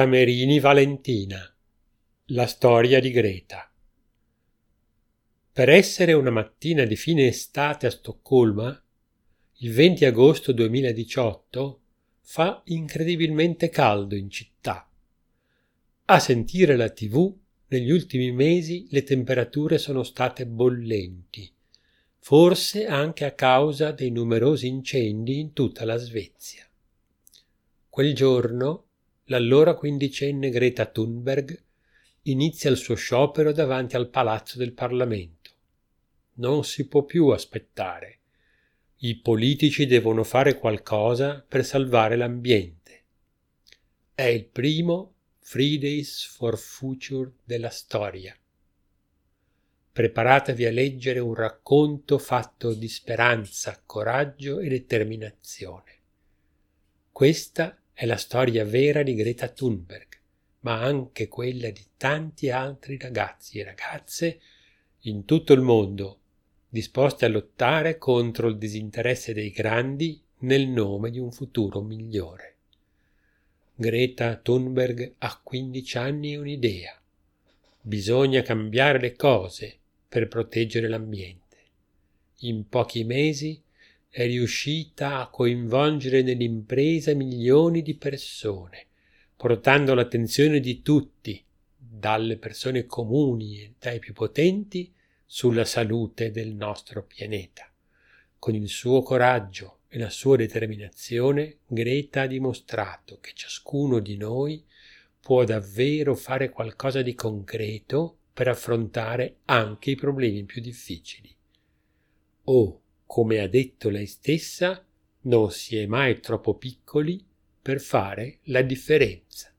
Camerini Valentina. La storia di Greta. Per essere una mattina di fine estate a Stoccolma, il 20 agosto 2018, fa incredibilmente caldo in città. A sentire la tv, negli ultimi mesi le temperature sono state bollenti, forse anche a causa dei numerosi incendi in tutta la Svezia. Quel giorno l'allora quindicenne Greta Thunberg inizia il suo sciopero davanti al palazzo del Parlamento. Non si può più aspettare. I politici devono fare qualcosa per salvare l'ambiente. È il primo Fridays for Future della storia. Preparatevi a leggere un racconto fatto di speranza, coraggio e determinazione. Questa è la storia vera di Greta Thunberg, ma anche quella di tanti altri ragazzi e ragazze in tutto il mondo disposti a lottare contro il disinteresse dei grandi nel nome di un futuro migliore. Greta Thunberg ha 15 anni e un'idea. Bisogna cambiare le cose per proteggere l'ambiente. In pochi mesi è riuscita a coinvolgere nell'impresa milioni di persone, portando l'attenzione di tutti, dalle persone comuni e dai più potenti, sulla salute del nostro pianeta. Con il suo coraggio e la sua determinazione, Greta ha dimostrato che ciascuno di noi può davvero fare qualcosa di concreto per affrontare anche i problemi più difficili. Oh, come ha detto lei stessa, non si è mai troppo piccoli per fare la differenza.